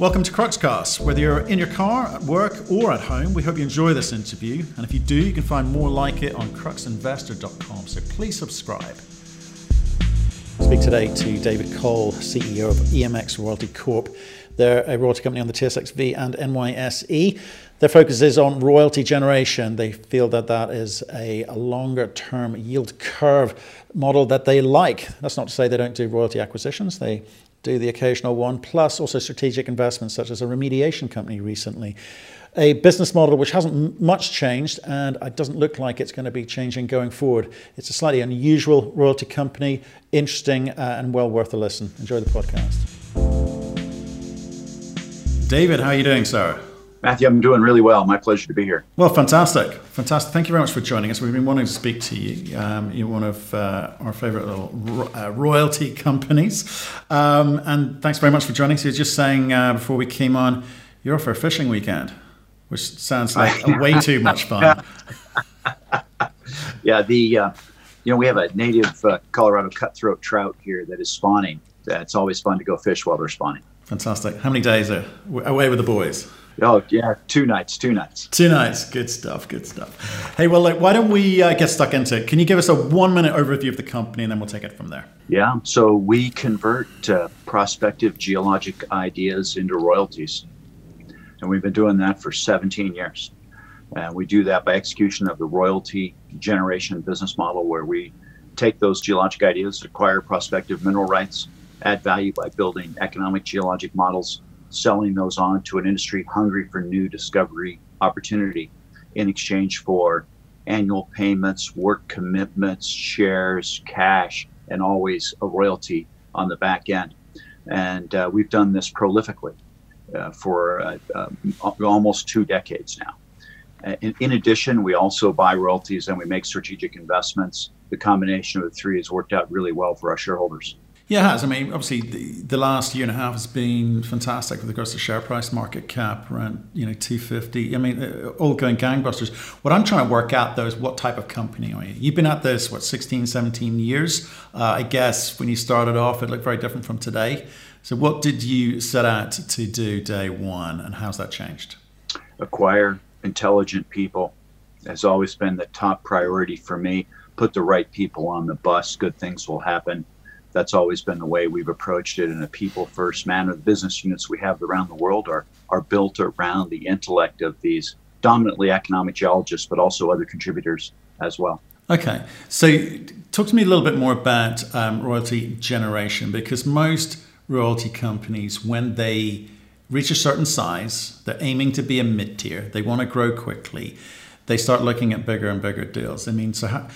Welcome to Cruxcast. Whether you're in your car, at work, or at home, we hope you enjoy this interview. And if you do, you can find more like it on cruxinvestor.com. So please subscribe. I Speak today to David Cole, CEO of EMX Royalty Corp. They're a royalty company on the TSXV and NYSE. Their focus is on royalty generation. They feel that that is a, a longer term yield curve model that they like. That's not to say they don't do royalty acquisitions. They do the occasional one, plus also strategic investments such as a remediation company recently. A business model which hasn't much changed and it doesn't look like it's going to be changing going forward. It's a slightly unusual royalty company, interesting uh, and well worth a listen. Enjoy the podcast. David, how are you doing, sir? Matthew, I'm doing really well. My pleasure to be here. Well, fantastic. Fantastic. Thank you very much for joining us. We've been wanting to speak to you. Um, you're one of uh, our favorite little ro- uh, royalty companies. Um, and thanks very much for joining us. You were just saying uh, before we came on, you're off for a fishing weekend, which sounds like way too much fun. yeah, the uh, you know we have a native uh, Colorado cutthroat trout here that is spawning. It's always fun to go fish while they're spawning. Fantastic. How many days are away with the boys? Oh yeah, two nights, two nights. Two nights. Good stuff. Good stuff. Hey, well, like, why don't we uh, get stuck into it? Can you give us a one-minute overview of the company, and then we'll take it from there? Yeah. So we convert uh, prospective geologic ideas into royalties, and we've been doing that for 17 years. And we do that by execution of the royalty generation business model, where we take those geologic ideas, acquire prospective mineral rights, add value by building economic geologic models selling those on to an industry hungry for new discovery opportunity in exchange for annual payments, work commitments, shares, cash, and always a royalty on the back end. And uh, we've done this prolifically uh, for uh, um, almost two decades now. In, in, addition, we also buy royalties and we make strategic investments. The combination of the three has worked out really well for our shareholders. Yeah, it has. I mean, obviously, the, the last year and a half has been fantastic with regards to share price, market cap around you know two fifty. I mean, uh, all going gangbusters. What I'm trying to work out though is what type of company are you? You've been at this what 16, 17 years. Uh, I guess when you started off, it looked very different from today. So, what did you set out to do day one, and how's that changed? Acquire intelligent people has always been the top priority for me. Put the right people on the bus, good things will happen that's always been the way we've approached it in a people first manner. The business units we have around the world are, are built around the intellect of these dominantly economic geologists, but also other contributors as well. Okay. So, talk to me a little bit more about um, royalty generation because most royalty companies, when they reach a certain size, they're aiming to be a mid tier, they want to grow quickly, they start looking at bigger and bigger deals. I mean, so how,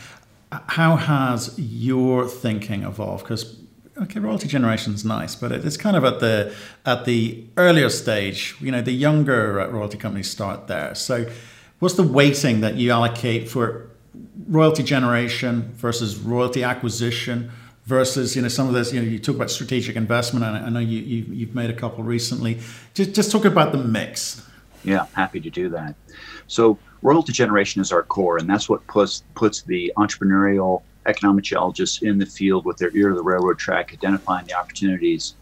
how has your thinking evolved? Because okay, royalty generation is nice, but it's kind of at the at the earlier stage. You know, the younger uh, royalty companies start there. So, what's the weighting that you allocate for royalty generation versus royalty acquisition? Versus, you know, some of this, you know, you talk about strategic investment, and I know you, you have made a couple recently. Just just talk about the mix. Yeah, happy to do that. So royalty generation is our core, and that's what puts puts the entrepreneurial economic geologists in the field with their ear to the railroad track, identifying the opportunities,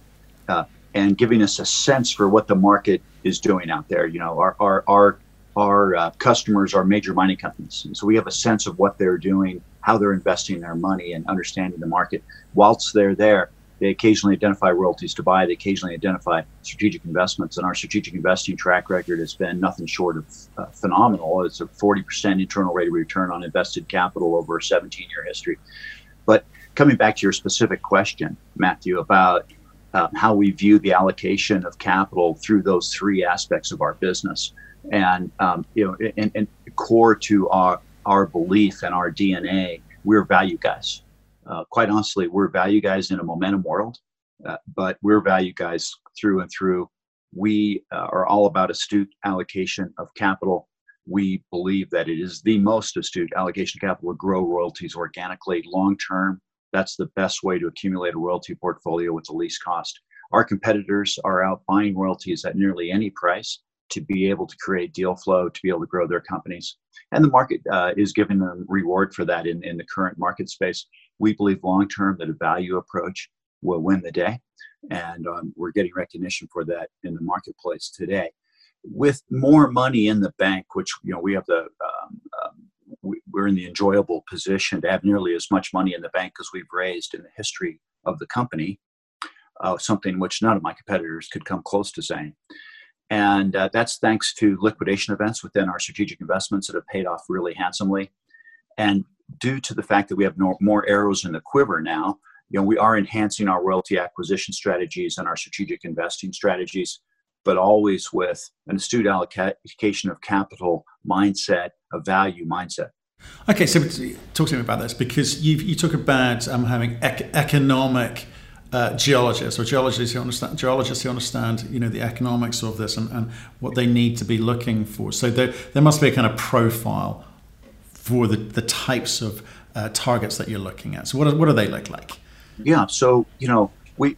uh, and giving us a sense for what the market is doing out there. You know, our our our our uh, customers are major mining companies, and so we have a sense of what they're doing, how they're investing their money, and understanding the market. Whilst they're there, they occasionally identify royalties to buy. They occasionally identify strategic investments. And our strategic investing track record has been nothing short of uh, phenomenal. It's a 40% internal rate of return on invested capital over a 17 year history. But coming back to your specific question, Matthew, about um, how we view the allocation of capital through those three aspects of our business. And, um, you know, and, and core to our, our belief and our DNA, we're value guys uh, quite honestly, we're value guys in a momentum world, uh, but we're value guys through and through. We uh, are all about astute allocation of capital. We believe that it is the most astute allocation of capital to grow royalties organically long term. That's the best way to accumulate a royalty portfolio with the least cost. Our competitors are out buying royalties at nearly any price to be able to create deal flow, to be able to grow their companies. And the market uh, is giving them reward for that in, in the current market space. We believe long term that a value approach will win the day. and um, we're getting recognition for that in the marketplace today. With more money in the bank, which you know we have the um, um, we, we're in the enjoyable position to have nearly as much money in the bank as we've raised in the history of the company, uh, something which none of my competitors could come close to saying. And uh, that's thanks to liquidation events within our strategic investments that have paid off really handsomely. And due to the fact that we have no, more arrows in the quiver now, you know, we are enhancing our royalty acquisition strategies and our strategic investing strategies, but always with an astute allocation of capital mindset, a value mindset. Okay, so talk to me about this because you you talk about um, having ec- economic uh, geologists or geologists who understand geologists who understand you know the economics of this and, and what they need to be looking for. So there there must be a kind of profile for the, the types of uh, targets that you're looking at. So what, what do they look like? Yeah, so you know we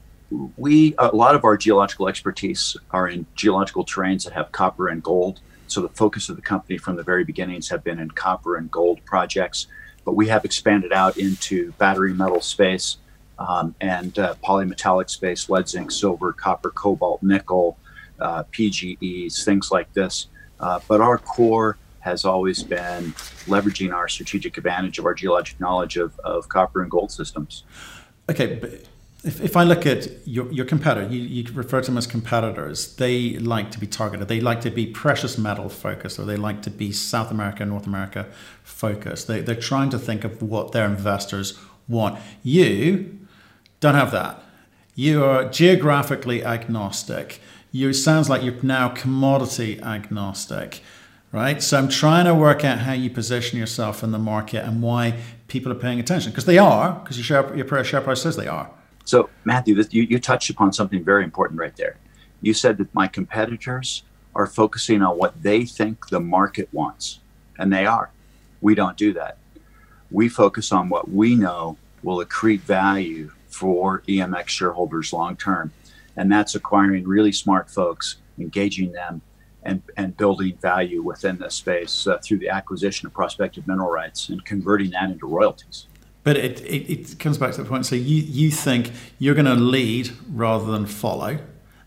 we a lot of our geological expertise are in geological terrains that have copper and gold. So the focus of the company from the very beginnings have been in copper and gold projects, but we have expanded out into battery metal space um, and uh, polymetallic space, lead, zinc, silver, copper, cobalt, nickel, uh, PGEs, things like this. Uh, but our core has always been leveraging our strategic advantage of our geologic knowledge of, of copper and gold systems. Okay, but if, if I look at your, your competitor, you, you refer to them as competitors, they like to be targeted. They like to be precious metal focused, or they like to be South America, North America focused. They, they're trying to think of what their investors want. You don't have that. You are geographically agnostic. You sounds like you're now commodity agnostic right? So I'm trying to work out how you position yourself in the market and why people are paying attention because they are because your share, your share price says they are. So Matthew, this, you, you touched upon something very important right there. You said that my competitors are focusing on what they think the market wants, and they are. We don't do that. We focus on what we know will accrete value for EMX shareholders long term, and that's acquiring really smart folks, engaging them, and, and building value within this space uh, through the acquisition of prospective mineral rights and converting that into royalties. But it, it, it comes back to the point. So you, you think you're going to lead rather than follow,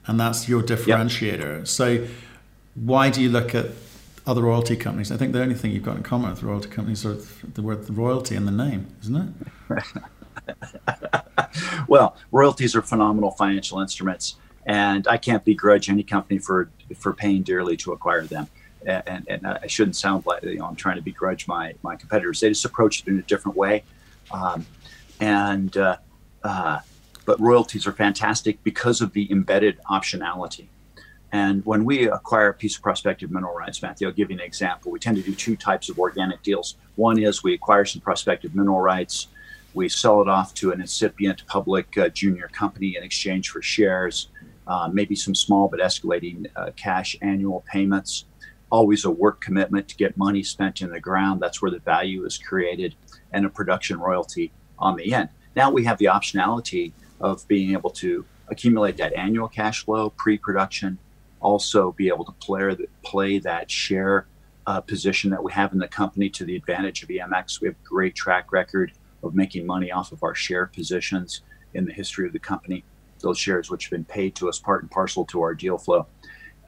and that's your differentiator. Yep. So why do you look at other royalty companies? I think the only thing you've got in common with royalty companies are the word royalty in the name, isn't it? well, royalties are phenomenal financial instruments and I can't begrudge any company for for paying dearly to acquire them. And, and I shouldn't sound like you know I'm trying to begrudge my my competitors. They just approach it in a different way, um, and uh, uh, but royalties are fantastic because of the embedded optionality. And when we acquire a piece of prospective mineral rights, Matthew, I'll give you an example. We tend to do two types of organic deals. One is we acquire some prospective mineral rights, we sell it off to an incipient public uh, junior company in exchange for shares uh, maybe some small but escalating uh, cash annual payments. Always a work commitment to get money spent in the ground. That's where the value is created, and a production royalty on the end. Now we have the optionality of being able to accumulate that annual cash flow pre-production, also be able to play, play that share uh, position that we have in the company to the advantage of EMX. We have a great track record of making money off of our share positions in the history of the company those shares which have been paid to us part and parcel to our deal flow.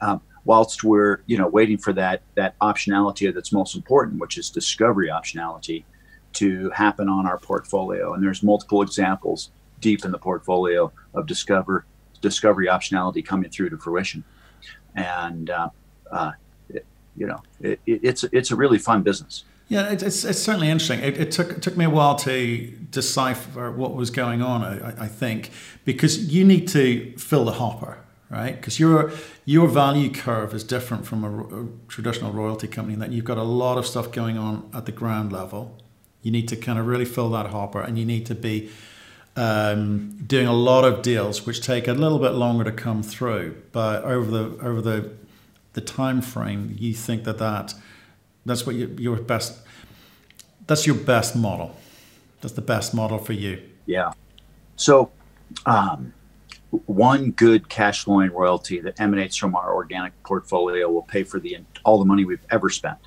Um, whilst we're you know waiting for that that optionality that's most important, which is discovery optionality, to happen on our portfolio. And there's multiple examples deep in the portfolio of discover discovery optionality coming through to fruition. And uh, uh, it, you know, it, it, it's it's a really fun business. Yeah, it, it's, it's certainly interesting. It, it, took it took me a while to decipher what was going on. I, I think because you need to fill the hopper, right? Because your your value curve is different from a, a, traditional royalty company. In that you've got a lot of stuff going on at the ground level. You need to kind of really fill that hopper, and you need to be um, doing a lot of deals, which take a little bit longer to come through. But over the over the the time frame, you think that that that's what you, your best. That's your best model. That's the best model for you. Yeah. So, um, one good cash flowing royalty that emanates from our organic portfolio will pay for the all the money we've ever spent.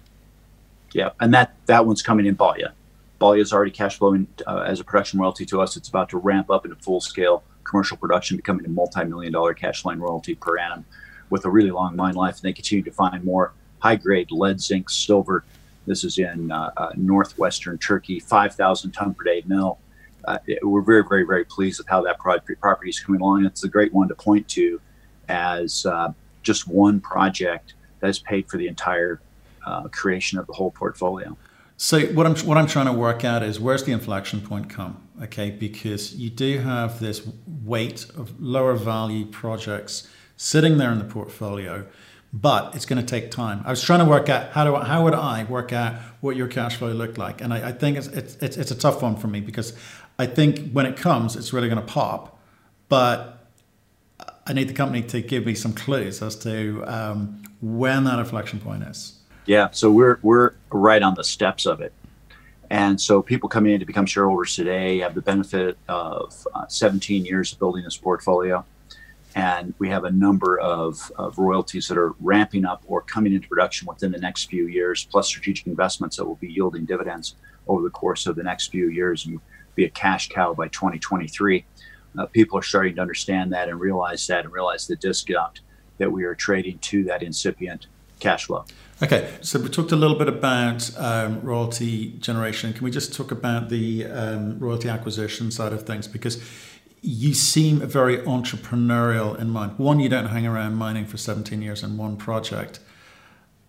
Yeah, and that that one's coming in Balya. Balya is already cash flowing uh, as a production royalty to us. It's about to ramp up into full scale commercial production becoming a multi-million dollar cash line royalty per annum with a really long mine life. And they continue to find more high-grade lead, zinc, silver. This is in uh, uh, northwestern Turkey, 5,000 ton per day mill. Uh, we're very, very, very pleased with how that property is coming along. It's a great one to point to as uh, just one project that has paid for the entire uh, creation of the whole portfolio. So what I'm what I'm trying to work out is where's the inflection point come? Okay, because you do have this weight of lower value projects sitting there in the portfolio, but it's going to take time. I was trying to work out how do I, how would I work out what your cash flow looked like, and I, I think it's, it's it's it's a tough one for me because I think when it comes, it's really going to pop, but I need the company to give me some clues as to um, when that inflection point is. Yeah, so we're we're right on the steps of it, and so people coming in to become shareholders today have the benefit of uh, 17 years of building this portfolio, and we have a number of, of royalties that are ramping up or coming into production within the next few years, plus strategic investments that will be yielding dividends over the course of the next few years and be a cash cow by 2023. Uh, people are starting to understand that and realize that and realize the discount that we are trading to that incipient cash flow. Okay, so we talked a little bit about um, royalty generation. Can we just talk about the um, royalty acquisition side of things? Because you seem very entrepreneurial in mind. One, you don't hang around mining for 17 years in one project.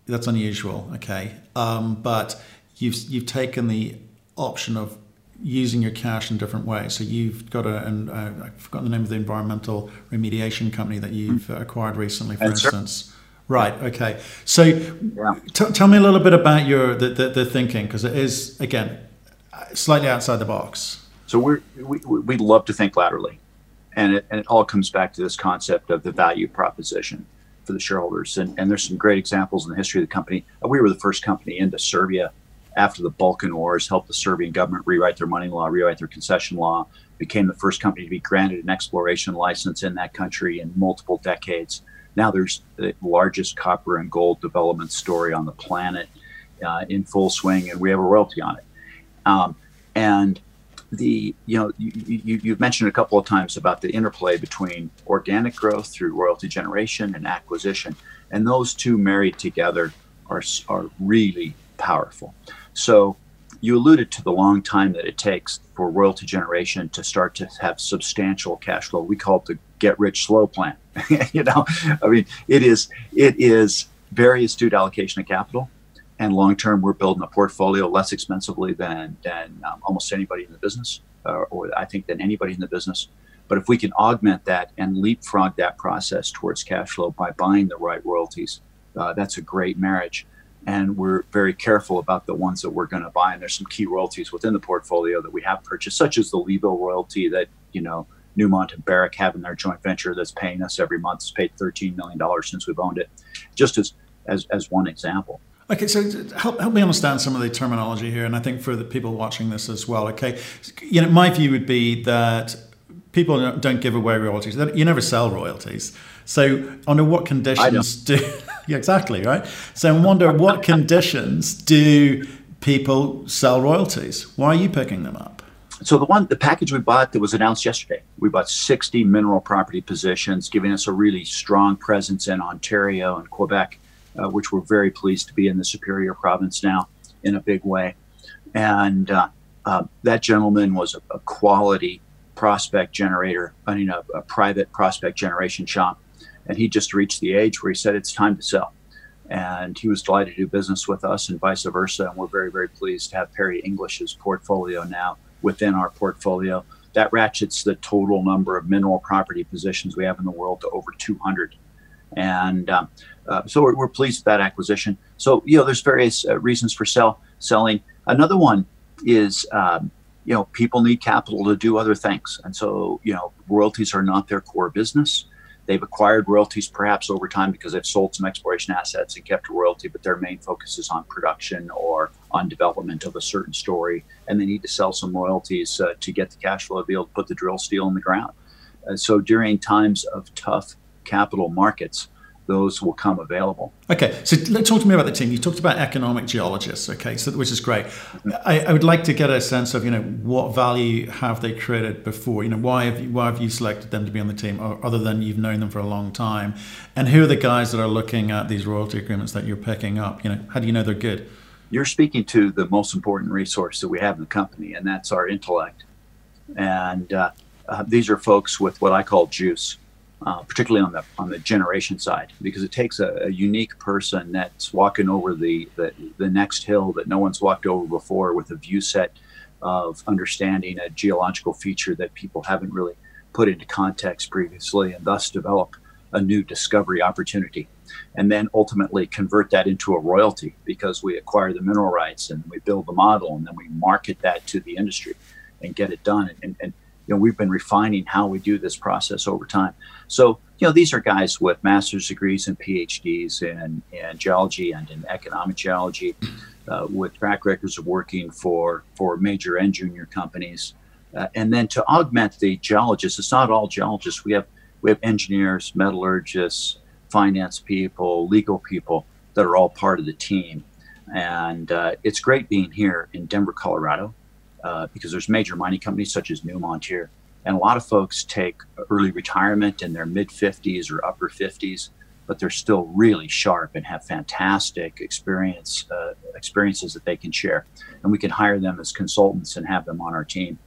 That's unusual, okay? Um, but you've, you've taken the option of using your cash in different ways. So you've got a, and uh, I've forgotten the name of the environmental remediation company that you've acquired recently, for That's instance. Right. Okay. So, yeah. t- tell me a little bit about your the, the, the thinking because it is again slightly outside the box. So we we we love to think laterally, and it, and it all comes back to this concept of the value proposition for the shareholders. And, and there's some great examples in the history of the company. We were the first company into Serbia after the Balkan Wars, helped the Serbian government rewrite their money law, rewrite their concession law, became the first company to be granted an exploration license in that country in multiple decades now there's the largest copper and gold development story on the planet uh, in full swing, and we have a royalty on it. Um, and the you know you, you, you've mentioned a couple of times about the interplay between organic growth through royalty generation and acquisition, and those two married together are are really powerful. So you alluded to the long time that it takes for royalty generation to start to have substantial cash flow. We call it the get rich slow plan. you know, I mean, it is it is very astute allocation of capital, and long term, we're building a portfolio less expensively than than um, almost anybody in the business, uh, or I think than anybody in the business. But if we can augment that and leapfrog that process towards cash flow by buying the right royalties, uh, that's a great marriage and we're very careful about the ones that we're going to buy. And there's some key royalties within the portfolio that we have purchased, such as the Leeville royalty that you know Newmont and Barrick have in their joint venture that's paying us every month. It's paid $13 million since we've owned it, just as as, as one example. Okay, so help, help me understand some of the terminology here, and I think for the people watching this as well. Okay, you know, my view would be that people don't give away royalties. You never sell royalties. So, under what conditions do? yeah, exactly right. So, I wonder what conditions do people sell royalties? Why are you picking them up? So the one, the package we bought that was announced yesterday, we bought 60 mineral property positions, giving us a really strong presence in Ontario and Quebec, uh, which we're very pleased to be in the Superior Province now in a big way. And uh, uh, that gentleman was a, a, quality prospect generator, I mean, a, a private prospect generation shop and he just reached the age where he said it's time to sell. And he was delighted to do business with us and vice versa. And we're very, very pleased to have Perry English's portfolio now within our portfolio. That ratchets the total number of mineral property positions we have in the world to over 200. And um, uh, so we're, we're, pleased with that acquisition. So, you know, there's various uh, reasons for sell selling. Another one is, um, you know, people need capital to do other things. And so, you know, royalties are not their core business. They've acquired royalties perhaps over time because they've sold some exploration assets and kept a royalty, but their main focus is on production or on development of a certain story. And they need to sell some royalties uh, to get the cash flow to be able to put the drill steel in the ground. So during times of tough capital markets, those will come available. Okay, so talk to me about the team. You talked about economic geologists, okay, so which is great. I, I, would like to get a sense of you know what value have they created before. You know why have you, why have you selected them to be on the team, or, other than you've known them for a long time, and who are the guys that are looking at these royalty agreements that you're picking up? You know, how do you know they're good? You're speaking to the most important resource that we have in the company, and that's our intellect. And uh, uh, these are folks with what I call juice uh, particularly on the on the generation side, because it takes a, a unique person that's walking over the, the, the next hill that no one's walked over before with a view set of understanding a geological feature that people haven't really put into context previously, and thus develop a new discovery opportunity, and then ultimately convert that into a royalty because we acquire the mineral rights and we build the model, and then we market that to the industry and get it done. And, and you know, we've been refining how we do this process over time. So, you know, these are guys with master's degrees and PhDs in, in geology and in economic geology, uh, with track records of working for for major and junior companies. Uh, and then to augment the geologists, it's not all geologists. We have we have engineers, metallurgists, finance people, legal people that are all part of the team. And uh, it's great being here in Denver, Colorado uh, because there's major mining companies such as Newmont here, and a lot of folks take early retirement in their mid 50s or upper 50s, but they're still really sharp and have fantastic experience uh, experiences that they can share, and we can hire them as consultants and have them on our team.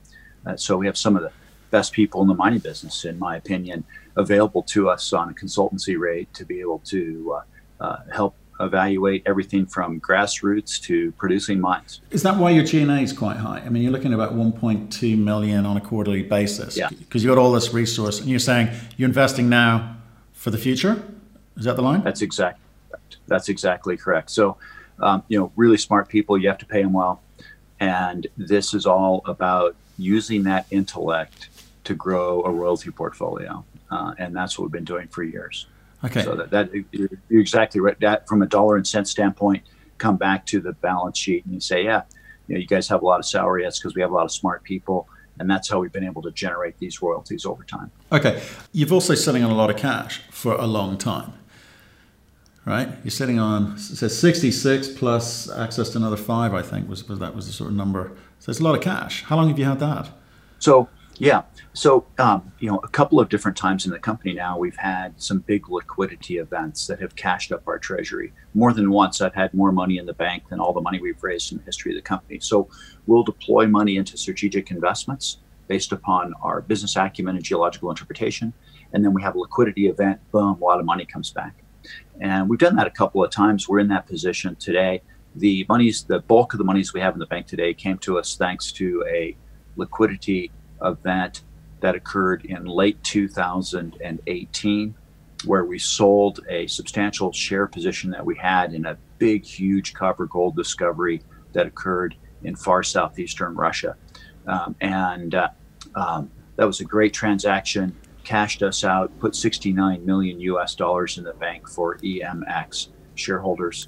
Uh, so we have some of the best people in the mining business, in my opinion, available to us on a consultancy rate to be able to uh, uh, help evaluate everything from grassroots to producing mines. Is that why your G&A is quite high? I mean, you're looking at about 1.2 million on a quarterly basis. Yeah. Because you got all this resource, and you're saying you're investing now for the future. Is that the line? That's exactly correct. that's exactly correct. So, um, you know, really smart people, you have to pay them well, and this is all about using that intellect to grow a royalty portfolio, uh, and that's what we've been doing for years. Okay. So that, that you're exactly right. That from a dollar and cent standpoint, come back to the balance sheet and you say, yeah, you know, you guys have a lot of salary. That's because we have a lot of smart people, and that's how we've been able to generate these royalties over time. Okay. You've also sitting on a lot of cash for a long time, right? You're sitting on says 66 plus access to another five. I think was, was that was the sort of number. So it's a lot of cash. How long have you had that? So yeah. So, um, you know, a couple of different times in the company now, we've had some big liquidity events that have cashed up our treasury. More than once, I've had more money in the bank than all the money we've raised in the history of the company. So, we'll deploy money into strategic investments based upon our business acumen and geological interpretation. And then we have a liquidity event, boom, a lot of money comes back. And we've done that a couple of times. We're in that position today. The monies, the bulk of the monies we have in the bank today came to us thanks to a liquidity event that occurred in late 2018, where we sold a substantial share position that we had in a big, huge copper gold discovery that occurred in far southeastern Russia. Um, and uh, um, that was a great transaction, cashed us out, put 69 million US dollars in the bank for EMX shareholders.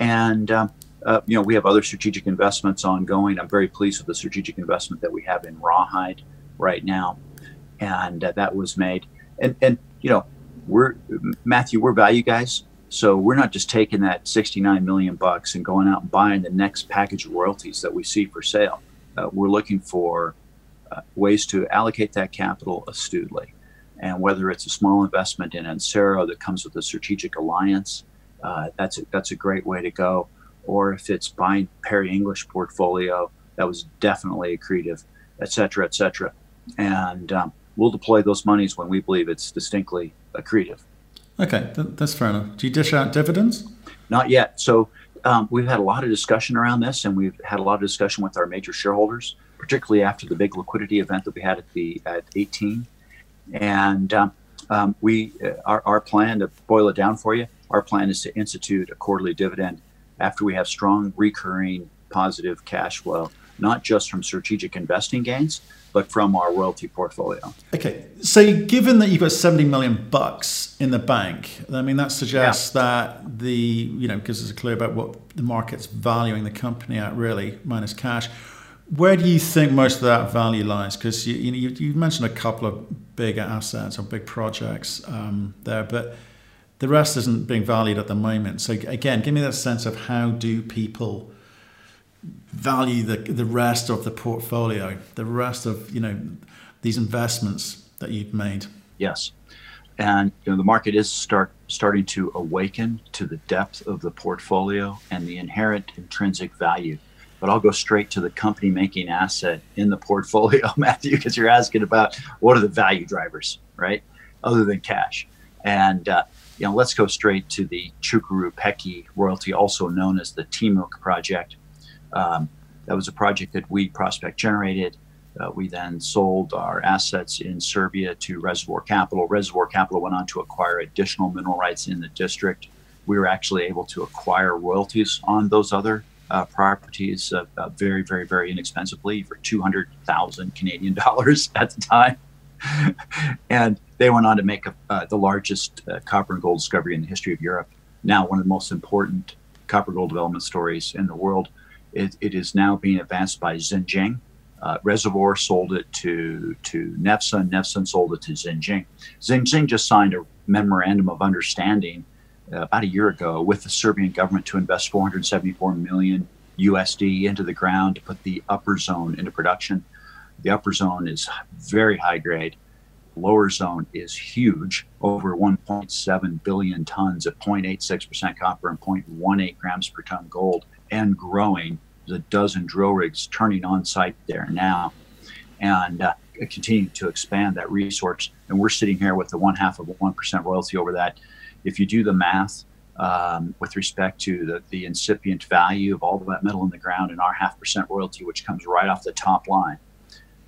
And um, uh, you know, we have other strategic investments ongoing. I'm very pleased with the strategic investment that we have in Rawhide right now, and uh, that was made. And and you know, we're Matthew, we're value guys, so we're not just taking that 69 million bucks and going out and buying the next package of royalties that we see for sale. Uh, we're looking for uh, ways to allocate that capital astutely, and whether it's a small investment in Ensero that comes with a strategic alliance, uh, that's a, that's a great way to go or if it's buying Perry English portfolio, that was definitely accretive, et cetera, et cetera. And um, we'll deploy those monies when we believe it's distinctly accretive. Okay, that's fair enough. Do you dish out dividends? Not yet. So um, we've had a lot of discussion around this, and we've had a lot of discussion with our major shareholders, particularly after the big liquidity event that we had at the at 18. And um, um, we, uh, our, our plan to boil it down for you, our plan is to institute a quarterly dividend after we have strong recurring positive cash flow, not just from strategic investing gains, but from our royalty portfolio. Okay, so given that you've got 70 million bucks in the bank, I mean that suggests yeah. that the you know gives us a clue about what the market's valuing the company at really minus cash. Where do you think most of that value lies? Because you, you, you mentioned a couple of big assets or big projects um, there, but the rest isn't being valued at the moment. So again, give me that sense of how do people value the the rest of the portfolio, the rest of you know these investments that you've made. Yes, and you know the market is start starting to awaken to the depth of the portfolio and the inherent intrinsic value. But I'll go straight to the company making asset in the portfolio, Matthew, because you're asking about what are the value drivers, right? Other than cash. And uh, you know, let's go straight to the Cukaru Peki royalty, also known as the Timok project. Um, that was a project that we prospect generated. Uh, we then sold our assets in Serbia to Reservoir Capital. Reservoir Capital went on to acquire additional mineral rights in the district. We were actually able to acquire royalties on those other uh, properties uh, uh very, very, very inexpensively for 200,000 Canadian dollars at the time. And they went on to make a, uh, the largest uh, copper and gold discovery in the history of Europe. Now, one of the most important copper gold development stories in the world. It, it is now being advanced by Zijin. Uh, Reservoir sold it to to Nevsun. Nevsun sold it to Zijin. Zijin just signed a memorandum of understanding uh, about a year ago with the Serbian government to invest 474 million USD into the ground to put the upper zone into production. The upper zone is very high grade lower zone is huge, over 1.7 billion tons at 0.86% copper and 0.18 grams per ton gold, and growing. There's a dozen drill rigs turning on site there now, and uh, continuing to expand that resource. And we're sitting here with the one half of a 1% royalty over that. If you do the math, um, with respect to the, the incipient value of all of that metal in the ground and our half percent royalty, which comes right off the top line,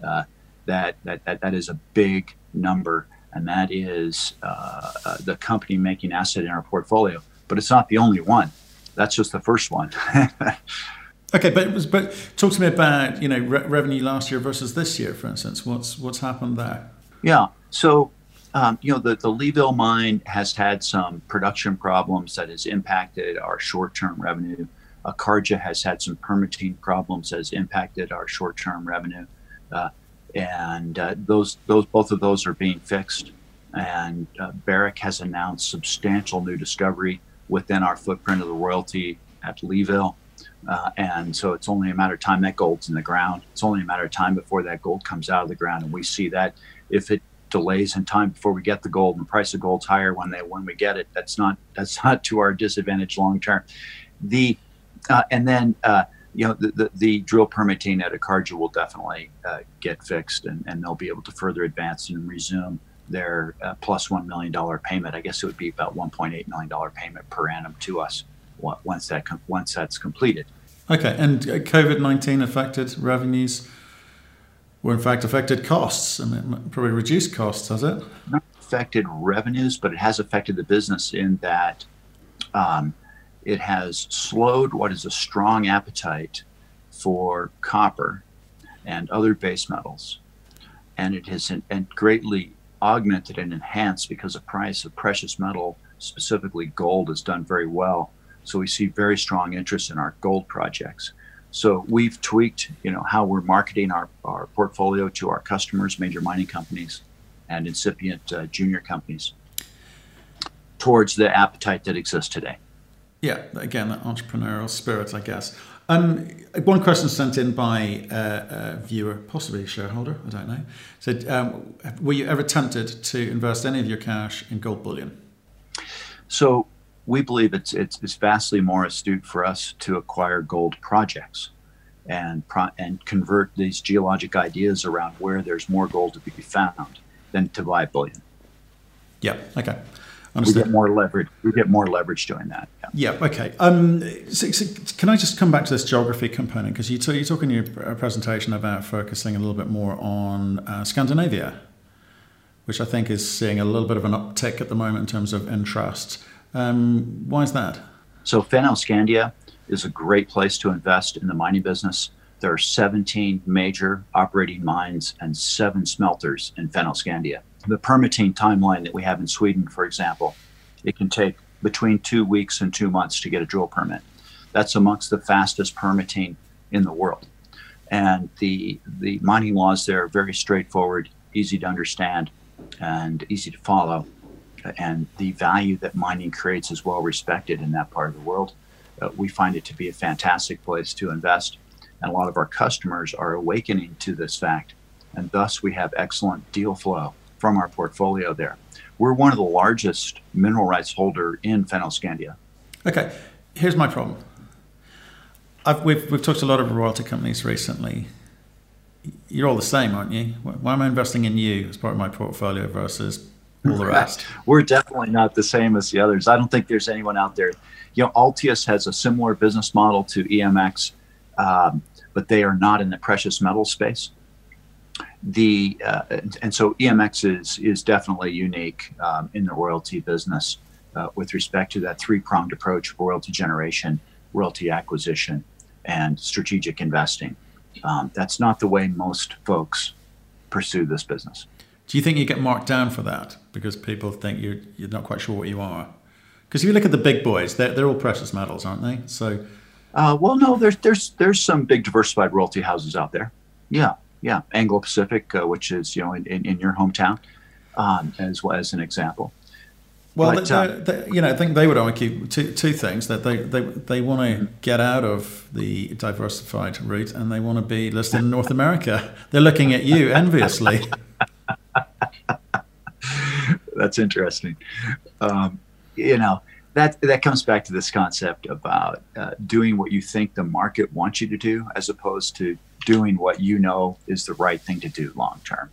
uh, that, that, that, that is a big number, and that is uh, uh, the company making asset in our portfolio. But it's not the only one. That's just the first one. okay, but but talk to me about you know re- revenue last year versus this year, for instance. What's what's happened there? Yeah. So um, you know, the, the Leeville mine has had some production problems that has impacted our short term revenue. Akarca has had some permitting problems that has impacted our short term revenue. Uh, and uh, those those both of those are being fixed. And uh, Barrick has announced substantial new discovery within our footprint of the royalty at Leeville. Uh, and so it's only a matter of time that gold's in the ground. It's only a matter of time before that gold comes out of the ground, and we see that if it delays in time before we get the gold and the price of gold's higher when they when we get it, that's not that's not to our disadvantage long term. The uh, and then uh, you know, the, the, the, drill permitting at Akarca will definitely uh, get fixed and, and they'll be able to further advance and resume their uh, plus $1 million payment. I guess it would be about $1.8 million payment per annum to us once, that com- once that's completed. Okay, and uh, COVID 19 affected revenues, or in fact affected costs. I mean, probably reduced costs, has it? Not affected revenues, but it has affected the business in that um, it has slowed what is a strong appetite for copper and other base metals. And it has and greatly augmented and enhanced because the price of precious metal, specifically gold, has done very well. So we see very strong interest in our gold projects. So we've tweaked, you know, how we're marketing our, our portfolio to our customers, major mining companies, and incipient uh, junior companies, towards the appetite that exists today. Yeah, again, that entrepreneurial spirit, I guess. Um, one question sent in by a, a, viewer, possibly a shareholder, I don't know, said, um, "Were you ever tempted to invest any of your cash in gold bullion?" So we believe it's it's, it's vastly more astute for us to acquire gold projects and pro- and convert these geologic ideas around where there's more gold to be found than to buy bullion. Yeah. Okay. Understood. We get more leverage. We get more leverage doing that. Yeah. yeah okay. Um, so, so can I just come back to this geography component because you, t- you talk in your presentation about focusing a little bit more on uh, Scandinavia, which I think is seeing a little bit of an uptick at the moment in terms of interest. Um, why is that? So Fennoscandia is a great place to invest in the mining business. There are 17 major operating mines and seven smelters in Fennoscandia the permitting timeline that we have in Sweden, for example, it can take between two weeks and two months to get a drill permit. That's amongst the fastest permitting in the world. And the, the mining laws there are very straightforward, easy to understand, and easy to follow. and the value that mining creates is well respected in that part of the world. Uh, we find it to be a fantastic place to invest, and a lot of our customers are awakening to this fact, and thus we have excellent deal flow from our portfolio there. We're one of the largest mineral rights holder in Fennoscandia. Okay, here's my problem. I've, we've, we've talked to a lot of royalty companies recently. You're all the same, aren't you? Why am I investing in you as part of my portfolio versus all the rest? We're definitely not the same as the others. I don't think there's anyone out there. You know, Altius has a similar business model to EMX, um, but they are not in the precious metal space. The uh, and so EMX is is definitely unique um, in the royalty business uh, with respect to that three pronged approach: royalty generation, royalty acquisition, and strategic investing. Um, that's not the way most folks pursue this business. Do you think you get marked down for that because people think you're you're not quite sure what you are? Because if you look at the big boys, they're, they're all precious metals, aren't they? So, uh, well, no, there's there's there's some big diversified royalty houses out there. Yeah, yeah, Anglo Pacific, uh, which is you know in, in, in your hometown, um, as well as an example. Well, but, uh, they, you know, I think they would argue two, two things that they, they, they want to get out of the diversified route and they want to be listed in North America. They're looking at you enviously. That's interesting. Um, you know, that that comes back to this concept about uh, doing what you think the market wants you to do, as opposed to doing what you know is the right thing to do long term.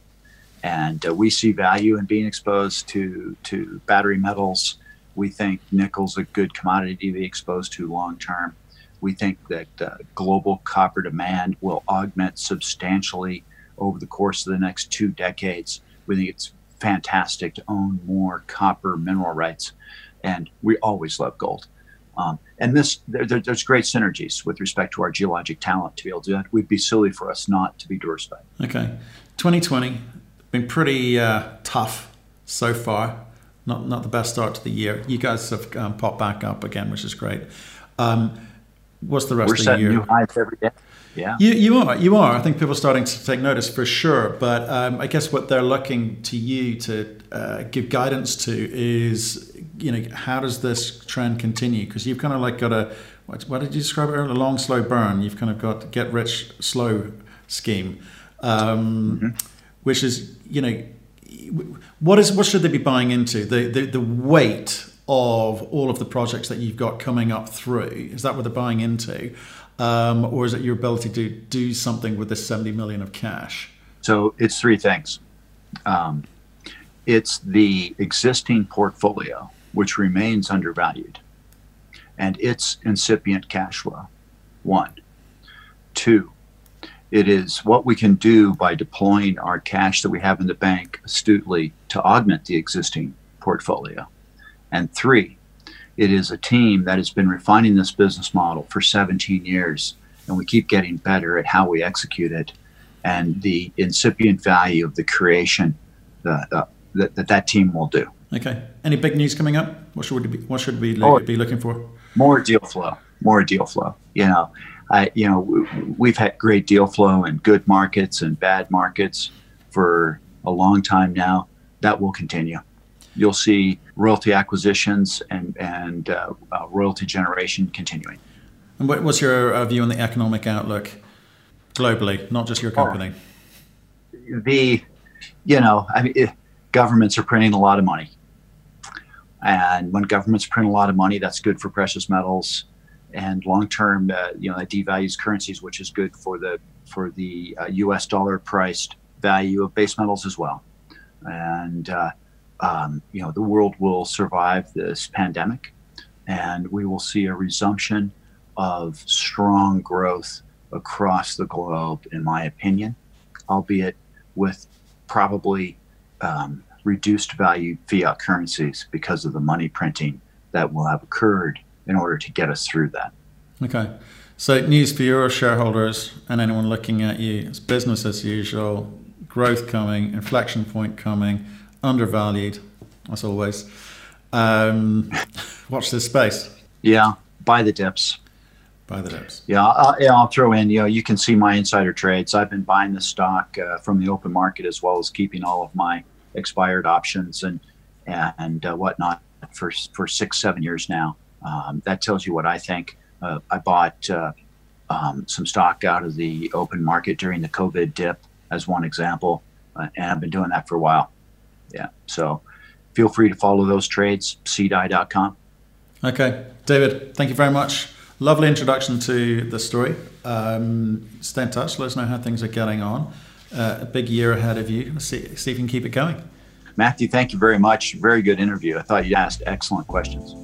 And uh, we see value in being exposed to to battery metals. We think nickel's a good commodity to be exposed to long term. We think that uh, global copper demand will augment substantially over the course of the next two decades. We think it's fantastic to own more copper mineral rights, and we always love gold. Um, and this, there, there, there's great synergies with respect to our geologic talent to be able to do that. It would be silly for us not to be diversified. Okay, 2020 been pretty uh, tough so far. Not not the best start to the year. You guys have um, popped back up again, which is great. Um, what's the rest We're of the year? We're setting new highs every day. Yeah. You, you are. You are. I think people are starting to take notice for sure. But um, I guess what they're looking to you to uh, give guidance to is, you know, how does this trend continue? Because you've kind of like got a, what, what, did you describe it earlier? A long, slow burn. You've kind of got get rich slow scheme, um, mm-hmm. which is, you know, what is what should they be buying into? The, the the weight of all of the projects that you've got coming up through is that what they're buying into? um, or is it your ability to do something with this 70 million of cash? So it's three things. Um, it's the existing portfolio, which remains undervalued, and its incipient cash flow. One. Two, it is what we can do by deploying our cash that we have in the bank astutely to augment the existing portfolio. And three, it is a team that has been refining this business model for 17 years, and we keep getting better at how we execute it. And the incipient value of the creation uh, that, that that team will do. Okay. Any big news coming up? What should we be, what should we oh, be looking for? More deal flow. More deal flow. You know, I, you know, we've had great deal flow in good markets and bad markets for a long time now. That will continue you'll see royalty acquisitions and, and uh, uh, royalty generation continuing. And what, what's your uh, view on the economic outlook globally, not just your company? Oh, the, you know, I mean, it, governments are printing a lot of money. And when governments print a lot of money, that's good for precious metals. And long term, uh, you know, that devalues currencies, which is good for the for the U.S. Uh, dollar priced value of base metals as well. And uh, um, you know, the world will survive this pandemic and we will see a resumption of strong growth across the globe, in my opinion, albeit with probably um, reduced value fiat currencies because of the money printing that will have occurred in order to get us through that. Okay. So, news for your shareholders and anyone looking at you it's business as usual, growth coming, inflection point coming undervalued, as always. Um, watch this space. Yeah, buy the dips. Buy the dips. Yeah, I'll, yeah, I'll throw in. You know, you can see my insider trades. I've been buying the stock uh, from the open market as well as keeping all of my expired options, and and uh, whatnot for for six seven years now. Um, that tells you what I think. Uh, I bought uh, um, some stock out of the open market during the COVID dip, as one example, uh, and I've been doing that for a while. Yeah, so feel free to follow those trades. CDI.com. Okay, David, thank you very much. Lovely introduction to the story. Um, stay in touch. Let us know how things are getting on. Uh, a big year ahead of you. Let's see, see if you can keep it going. Matthew, thank you very much. Very good interview. I thought you asked excellent questions.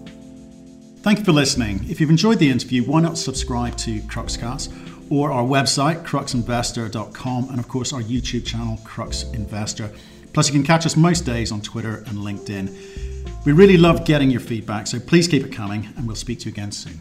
Thank you for listening. If you've enjoyed the interview, why not subscribe to Cruxcast or our website, cruxinvestor.com, and of course our YouTube channel, Crux Investor. Plus, you can catch us most days on Twitter and LinkedIn. We really love getting your feedback, so please keep it coming, and we'll speak to you again soon.